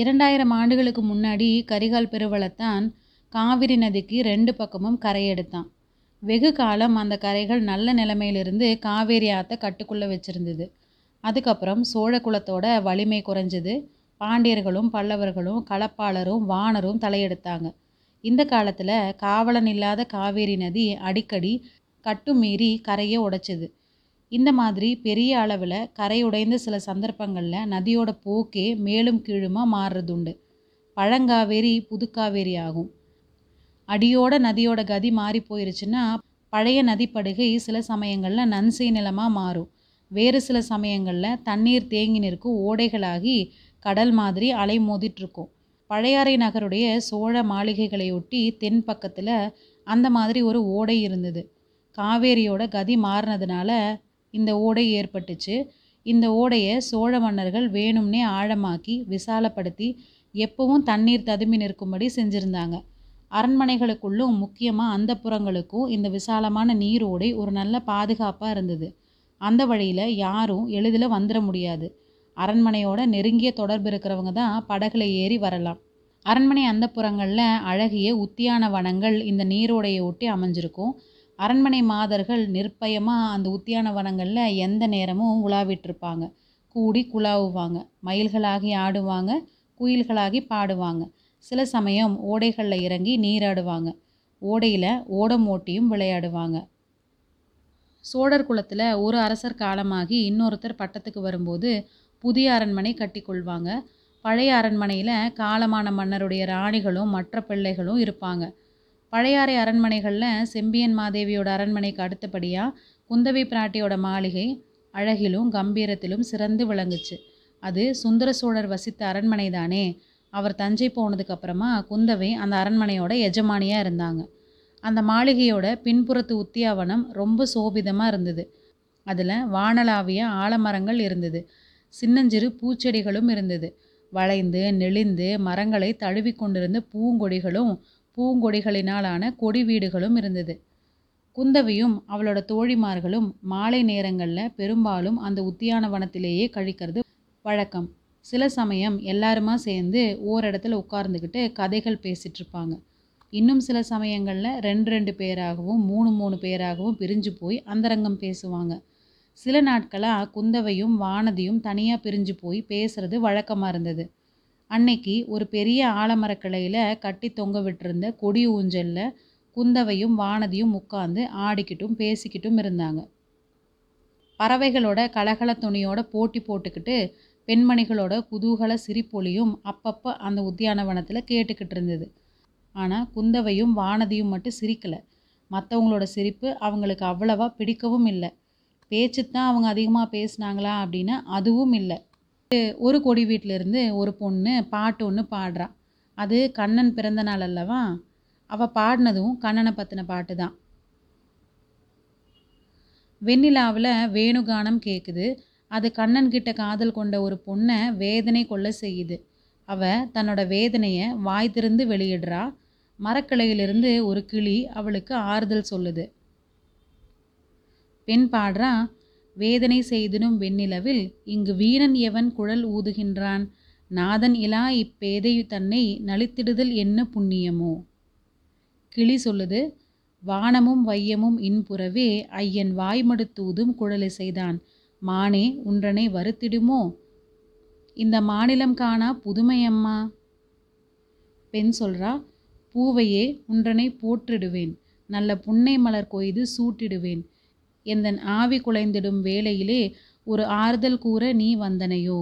இரண்டாயிரம் ஆண்டுகளுக்கு முன்னாடி கரிகால் பெருவளத்தான் காவிரி நதிக்கு ரெண்டு பக்கமும் கரையெடுத்தான். வெகு காலம் அந்த கரைகள் நல்ல நிலைமையிலிருந்து காவேரி ஆற்றை கட்டுக்குள்ளே வச்சுருந்தது. அதுக்கப்புறம் சோழ குலத்தோட வலிமை குறைஞ்சது. பாண்டியர்களும் பல்லவர்களும் களப்பாளரும் வானரும் தலையெடுத்தாங்க. இந்த காலத்தில் காவலன் இல்லாத காவேரி நதி அடிக்கடி கட்டுமீறி கரையை உடைச்சிது. இந்த மாதிரி பெரிய அளவில் கரை உடைந்த சில சந்தர்ப்பங்களில் நதியோட போக்கே மேலும் கீழுமாக மாறுறது உண்டு. பழங்காவேரி புதுக்காவேரி ஆகும். அடியோட நதியோட கதி மாறி போயிருச்சுன்னா பழைய நதிப்படுகை சில சமயங்களில் நன்சை நிலமாக மாறும். வேறு சில சமயங்களில் தண்ணீர் தேங்கி நிற்கும் ஓடைகளாகி கடல் மாதிரி அலை மோதிட்டுருக்கும். பழையாறை நகருடைய சோழ மாளிகைகளையொட்டி தென் பக்கத்தில் அந்த மாதிரி ஒரு ஓடை இருந்தது. காவேரியோட கதி மாறினதுனால இந்த ஓடை ஏற்பட்டுச்சு. இந்த ஓடையை சோழ மன்னர்கள் வேணும்னே ஆழமாக்கி விசாலப்படுத்தி எப்பவும் தண்ணீர் ததும்பி நிற்கும்படி செஞ்சுருந்தாங்க. அரண்மனைகளுக்குள்ளும் முக்கியமாக அந்த புறங்களுக்கும் இந்த விசாலமான நீர் ஓடை ஒரு நல்ல பாதுகாப்பாக இருந்தது. அந்த வழியில் யாரும் எளிதில் வந்துட முடியாது. அரண்மனையோட நெருங்கிய தொடர்பு இருக்கிறவங்க தான் படகுல ஏறி வரலாம். அரண்மனை அந்த புறங்களில் அழகிய உத்தியான வனங்கள் இந்த நீரோடையை ஒட்டி அமைஞ்சிருக்கும். அரண்மனை மாதர்கள் நிர்பயமாக அந்த உத்தியானவனங்களில் எந்த நேரமும் உலாவிட்டிருப்பாங்க. கூடி குழாவுவாங்க. மயில்களாகி ஆடுவாங்க. குயில்களாகி பாடுவாங்க. சில சமயம் ஓடைகளில் இறங்கி நீராடுவாங்க. ஓடையில் ஓடம் ஓட்டியும் விளையாடுவாங்க. சோழர் குலத்தில் ஒரு அரசர் காலமாகி இன்னொருத்தர் பட்டத்துக்கு வரும்போது புதிய அரண்மனை கட்டிக்கொள்வாங்க. பழைய அரண்மனையில் காலமான மன்னருடைய ராணிகளும் மற்ற பிள்ளைகளும் இருப்பாங்க. பழையாறை அரண்மனைகளில் செம்பியன் மாதேவியோட அரண்மனைக்கு அடுத்தபடியாக குந்தவை பிராட்டியோட மாளிகை அழகிலும் கம்பீரத்திலும் சிறந்து விளங்குச்சு. அது சுந்தர சோழர் வசித்த அரண்மனை தானே அவர் தஞ்சை போனதுக்கப்புறமா குந்தவை அந்த அரண்மனையோட எஜமானியாக இருந்தாங்க. அந்த மாளிகையோட பின்புறத்து உத்தியாவனம் ரொம்ப சோபிதமாக இருந்தது. அதில் வானலாவிய ஆலமரங்கள் இருந்தது. சின்னஞ்சிறு பூச்செடிகளும் இருந்தது. வளைந்து நெளிந்து மரங்களை தழுவி கொண்டிருந்த பூங்கொடிகளும் பூங்கொடிகளினாலான கொடி வீடுகளும் இருந்தது. குந்தவியும் அவளோட தோழிமார்களும் மாலை நேரங்களில் பெரும்பாலும் அந்த உத்தியானவனத்திலேயே கழிக்கிறது வழக்கம் சில சமயம் எல்லாருமா சேர்ந்து ஓரிடத்துல உட்கார்ந்துக்கிட்டு கதைகள் பேசிகிட்டு இருப்பாங்க. இன்னும் சில சமயங்களில் ரெண்டு ரெண்டு பேராகவும் மூணு மூணு பேராகவும் பிரிஞ்சு போய் அந்தரங்கம் பேசுவாங்க. சில நாட்களாக குந்தவையும் வானதியும் தனியாக பிரிஞ்சு போய் பேசுறது வழக்கமாக இருந்தது. அன்னைக்கு ஒரு பெரிய ஆலமரக்கிளையில் கட்டி தொங்க விட்டிருந்த கொடி ஊஞ்சலில் குந்தவையும் வானதியும் உட்காந்து ஆடிக்கிட்டும் பேசிக்கிட்டும் இருந்தாங்க. பறவைகளோட கலகல துணியோட போட்டி போட்டுக்கிட்டு பெண்மணிகளோட குதூகல சிரிப்பொலியும் அப்பப்போ அந்த உத்தியானவனத்தில் கேட்டுக்கிட்டு இருந்தது. ஆனால் குந்தவையும் வானதியும் மட்டும் சிரிக்கலை. மற்றவங்களோட சிரிப்பு அவங்களுக்கு அவ்வளவா பிடிக்கவும் இல்லை. பேச்சு தான் அவங்க அதிகமாக பேசுனாங்களா அப்படின்னா அதுவும் இல்லை. ஒரு கொடி வீட்டிலேருந்து ஒரு பொண்ணு பாட்டு ஒன்று பாடுறா. அது கண்ணன் பிறந்த நாள் அல்லவா? அவள் பாடினதும் கண்ணனை பற்றின பாட்டு தான். வெண்ணிலாவில் வேணுகானம் கேட்குது அது கண்ணன் கிட்ட காதல் கொண்ட ஒரு பொண்ணை வேதனை கொள்ள செய்யுது. அவ தன்னோட வேதனையை வாய் திறந்து வெளியிடுறா. மரக்கிளையிலிருந்து ஒரு கிளி அவளுக்கு ஆறுதல் சொல்லுது. பெண் பாடுறா வேதனை செய்திடும் வெண்ணிலவில் இங்கு வீரன் எவன் குழல் ஊதுகின்றான்? நாதன் இலா இப்பேதை தன்னை நலித்திடுதல் என்ன புண்ணியமோ? கிளி சொல்லுது வானமும் வையமும் இன்புறவே ஐயன் வாய்மடுத்தூதும் குழலை செய்தான் மானே உன்றனை வருத்திடுமோ? இந்த மாநிலம் காணா புதுமையம்மா? பெண் சொல்றா பூவையே உன்றனை போற்றிடுவேன். நல்ல புன்னை மலர் கொய்து சூட்டிடுவேன். எந்தன் ஆவி குலைந்திடும் வேளையிலே ஒரு ஆறுதல் கூற நீ வந்தனையோ?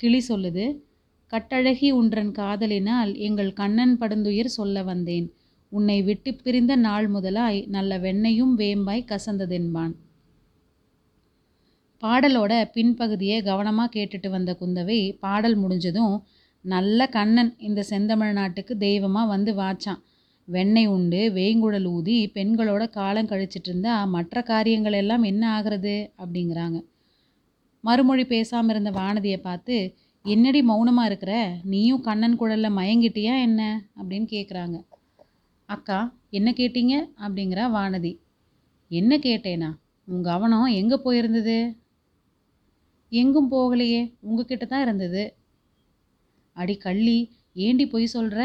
கிளி சொல்லுது கட்டழகி உன்றன் காதலினால் எங்கள் கண்ணன் படுந்துயிர் சொல்ல வந்தேன். உன்னை விட்டு பிரிந்த நாள் முதலாய் நல்ல வெண்ணையும் வேம்பாய் கசந்ததென்பான். பாடலோட பின்பகுதியை கவனமாக கேட்டுட்டு வந்த குந்தவை பாடல் முடிஞ்சதும் நல்ல கண்ணன் இந்த செந்தமிழ் நாட்டுக்கு தெய்வமாக வந்து வாச்சான். வெண்ணெய் உண்டு வேங்குழல் ஊதி பெண்களோட காலம் கழிச்சிட்டு இருந்தா மற்ற காரியங்கள் எல்லாம் என்ன ஆகிறது அப்படிங்கிறாங்க. மறுமொழி பேசாமல் இருந்த வானதியை பார்த்து என்னடி மௌனமாக இருக்கிற? நீயும் கண்ணன் குழலில் மயங்கிட்டியா என்ன? அப்படின்னு கேட்குறாங்க அக்கா என்ன கேட்டீங்க? அப்படிங்கிறா வானதி. என்ன கேட்டேனா? உன் கவனம் எங்கே போயிருந்தது? எங்கும் போகலையே உங்ககிட்ட தான் இருந்தது. அடி கள்ளி ஏண்டி பொய் சொல்கிற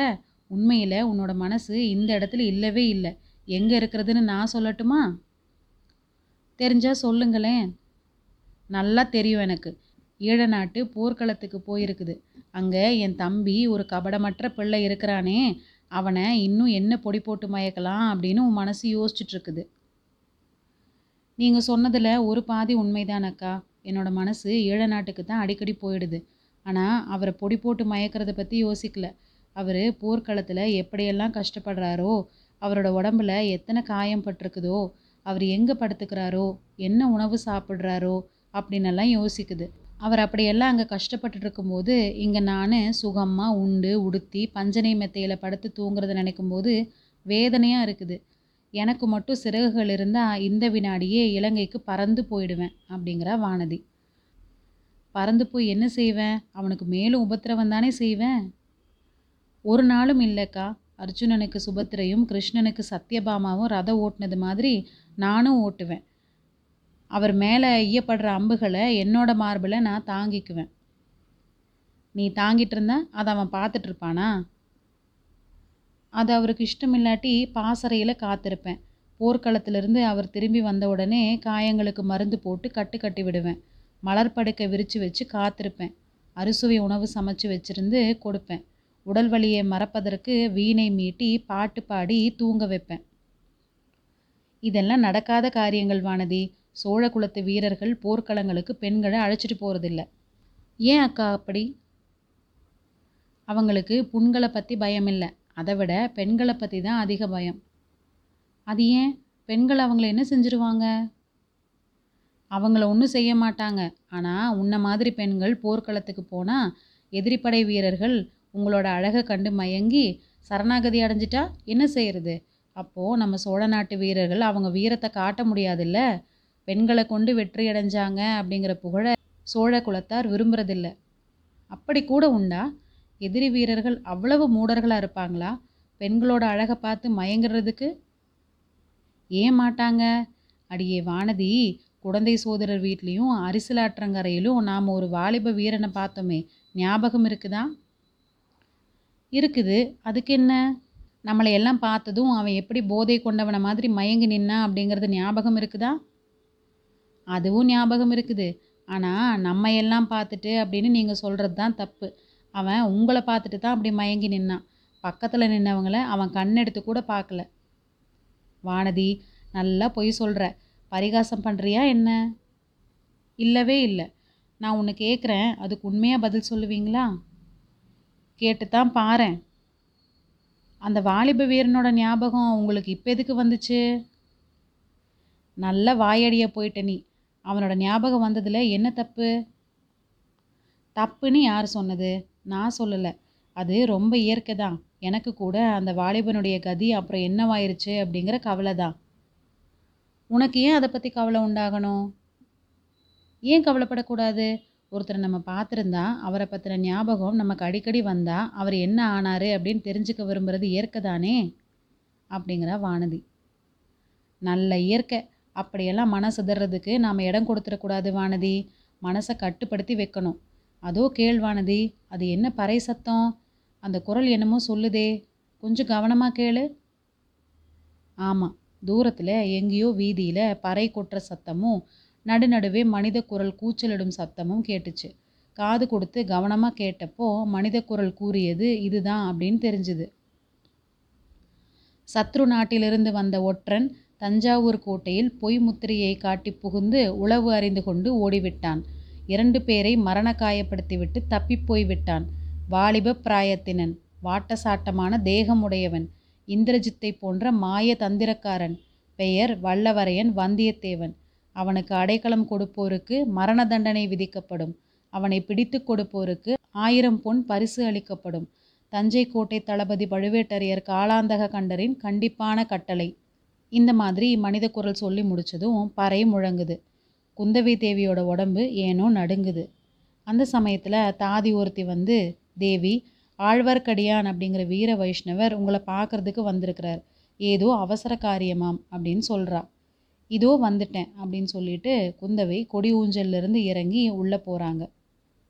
உண்மையில் உன்னோட மனசு இந்த இடத்துல இல்லவே இல்லை. எங்கே இருக்கிறதுன்னு நான் சொல்லட்டுமா? தெரிஞ்சா சொல்லுங்களேன். நல்லா தெரியும் எனக்கு. ஈழ நாட்டு போர்க்களத்துக்கு போயிருக்குது. அங்கே என் தம்பி ஒரு கபடமற்ற பிள்ளை இருக்கிறானே. அவனை இன்னும் என்ன பொடி போட்டு மயக்கலாம் அப்படின்னு உன் மனசு யோசிச்சுட்ருக்குது நீங்கள் சொன்னதில் ஒரு பாதி உண்மைதான் அக்கா. என்னோட மனசு ஈழ நாட்டுக்கு தான் அடிக்கடி போயிடுது. ஆனால் அவரை பொடி போட்டு மயக்கிறத பற்றி யோசிக்கல. அவர் போர்க்களத்தில் எப்படியெல்லாம் கஷ்டப்படுறாரோ அவரோட உடம்புல எத்தனை காயம் பட்டிருக்குதோ அவர் எங்கே படுத்துக்கிறாரோ என்ன உணவு சாப்பிட்றாரோ அப்படின்னெல்லாம் யோசிக்குது. அவர் அப்படியெல்லாம் அங்கே கஷ்டப்பட்டுட்டு இருக்கும்போது இங்கே நான் சுகமாக உண்டு உடுத்தி பஞ்சனை மெத்தையில் படுத்து தூங்குறத நினைக்கும்போது வேதனையாக இருக்குது. எனக்கு மட்டும் சிறகுகள் இருந்தால் இந்த வினாடியே இலங்கைக்கு பறந்து போயிடுவேன் அப்படிங்கிறா வானதி. பறந்து போய் என்ன செய்வேன்? அவனுக்கு மேலும் உபத்திரவம் தானே செய்வேன்? ஒரு நாளும் இல்லைக்கா. அர்ஜுனனுக்கு சுபத்திரையும் கிருஷ்ணனுக்கு சத்யபாமாவும் ரதம் ஓட்டுனது மாதிரி நானும் ஓட்டுவேன். அவர் மேலே ஐயப்படுற அம்புகளை என்னோட மார்பில் நான் தாங்கிக்குவேன். நீ தாங்கிட்டு இருந்தா அதை அவன் பார்த்துட்டு இருப்பானா? அது அவருக்கு இஷ்டம் இல்லாட்டி பாசறையில் காத்திருப்பேன். போர்க்களத்திலிருந்து அவர் திரும்பி வந்த உடனே காயங்களுக்கு மருந்து போட்டு கட்டு கட்டி விடுவேன். மலர் படுக்கை விரித்து வச்சு காத்திருப்பேன். அறுசுவை உணவு சமைச்சு வச்சிருந்து கொடுப்பேன். உடல் வலியை மறப்பதற்கு வீணை மீட்டி பாட்டு பாடி தூங்க வைப்பேன். இதெல்லாம் நடக்காத காரியங்கள் வானதி. சோழ குலத்து வீரர்கள் போர்க்களங்களுக்கு பெண்களை அழைச்சிட்டு போகிறதில்ல ஏன் அக்கா அப்படி? அவங்களுக்கு புண்களை பற்றி பயம் இல்லை அதை விட பெண்களை பற்றி தான் அதிக பயம். அது ஏன்? பெண்கள் அவங்கள என்ன செஞ்சுருவாங்க? அவங்கள ஒன்றும் செய்ய மாட்டாங்க. ஆனால் உன்ன மாதிரி பெண்கள் போர்க்களத்துக்கு போனால் எதிரிப்படை வீரர்கள் உங்களோட அழகை கண்டு மயங்கி சரணாகதி அடைஞ்சிட்டா என்ன செய்யறது? அப்போது நம்ம சோழ நாட்டு வீரர்கள் அவங்க வீரத்தை காட்ட முடியாதுல்ல? பெண்களை கொண்டு வெற்றி அடைஞ்சாங்க அப்படிங்கிற புகழை சோழ குலத்தார் விரும்புறதில்ல. அப்படி கூட உண்டா? எதிரி வீரர்கள் அவ்வளவு மூடர்களாக இருப்பாங்களா? பெண்களோட அழகை பார்த்து மயங்குறதுக்கு? ஏன் மாட்டாங்க? அடியே வானதி குழந்தை சோதரர் வீட்லேயும் அரிசலாற்றங்கரையிலும் நாம் ஒரு வாலிப வீரனை பார்த்தோமே. ஞாபகம் இருக்குதா? இருக்குது. அதுக்கு என்ன நம்மளை எல்லாம் பார்த்ததும் அவன் எப்படி போதை கொண்டவனை மாதிரி மயங்கி நின்னா அப்படிங்கிறது ஞாபகம் இருக்குதா? அதுவும் ஞாபகம் இருக்குது. ஆனால் நம்ம எல்லாம் பார்த்துட்டு அப்படின்னு நீங்கள் சொல்கிறது தான் தப்பு. அவன் உங்களை பார்த்துட்டு தான் அப்படி மயங்கி நின்னான். பக்கத்தில் நின்னவங்கள அவன் கண்ணெடுத்து கூட பார்க்கல. வானதி நல்லா பொய் சொல்கிற பரிகாசம் பண்ணுறியா என்ன? இல்லவே இல்லை. நான் உன்னை கேட்குறேன் அதுக்கு உண்மையாக பதில் சொல்லுவீங்களா? கேட்டு தான் பாரேன் அந்த வாலிப வீரனோட ஞாபகம் உங்களுக்கு இப்போ எதுக்கு வந்துச்சு? நல்ல வாயடிய போயிட்ட நீ. அவனோட ஞாபகம் வந்ததில் என்ன தப்பு? தப்புன்னு யார் சொன்னது? நான் சொல்லலை. அது ரொம்ப இயற்கை தான். எனக்கு கூட அந்த வாலிபனுடைய கதி அப்புறம் என்னவாயிருச்சு அப்படிங்கிற கவலை தான். உனக்கு ஏன் அதை பற்றி கவலை உண்டாகணும்? ஏன் கவலைப்படக்கூடாது? ஒருத்தரை நம்ம பார்த்துருந்தா அவரை பற்றின ஞாபகம் நமக்கு அடிக்கடி வந்தால் அவர் என்ன ஆனார் அப்படின்னு தெரிஞ்சுக்க விரும்புகிறது இயற்கை தானே அப்படிங்கிறா வானதி. நல்ல இயற்கை. அப்படியெல்லாம் மனசுதறதுக்கு நாம் இடம் கொடுத்துடக்கூடாது வானதி. மனசை கட்டுப்படுத்தி வைக்கணும். அதோ கேள்வானதி அது என்ன பறை சத்தம்? அந்த குரல் என்னமோ சொல்லுதே. கொஞ்சம் கவனமாக கேளு. ஆமாம் தூரத்தில் எங்கேயோ வீதியில் பறை கொட்டுற சத்தமும் நடுநடுவே மனித குரல் கூச்சலிடும் சத்தமும் கேட்டுச்சு. காது கொடுத்து கவனமாக கேட்டப்போ மனித குரல் கூறியது இதுதான் அப்படின்னு தெரிஞ்சுது. சத்ரு நாட்டிலிருந்து வந்த ஒற்றன் தஞ்சாவூர் கோட்டையில் பொய் முத்திரையை காட்டி புகுந்து உளவு அறிந்து கொண்டு ஓடிவிட்டான். இரண்டு பேரை மரண காயப்படுத்திவிட்டு தப்பிப்போய் விட்டான் வாலிப பிராயத்தினன் வாட்டசாட்டமான தேகமுடையவன் இந்திரஜித்தை போன்ற மாய தந்திரக்காரன் பெயர் வல்லவரையன் வந்தியத்தேவன். அவனுக்கு அடைக்கலம் கொடுப்போருக்கு மரண தண்டனை விதிக்கப்படும். அவனை பிடித்து கொடுப்போருக்கு ஆயிரம் பொன் பரிசு அளிக்கப்படும். தஞ்சை கோட்டை தளபதி பழுவேட்டரையர் காலாந்தக கண்டரின் கண்டிப்பான கட்டளை. இந்த மாதிரி மனித குரல் சொல்லி முடிச்சதும் பறை முழங்குது. குந்தவி தேவியோட உடம்பு ஏனோ நடுங்குது. அந்த சமயத்தில் தாதி ஒருத்தி வந்து தேவி ஆழ்வார்க்கடியான் அப்படிங்கிற வீர வைஷ்ணவர் உங்களை பார்க்கறதுக்கு வந்திருக்கிறார். ஏதோ அவசர காரியமாம் அப்படின்னு சொல்கிறா இதோ வந்துட்டேன் அப்படின்னு சொல்லிட்டு குந்தவை கொடி ஊஞ்சல்லேருந்து இறங்கி உள்ளே போகிறாங்க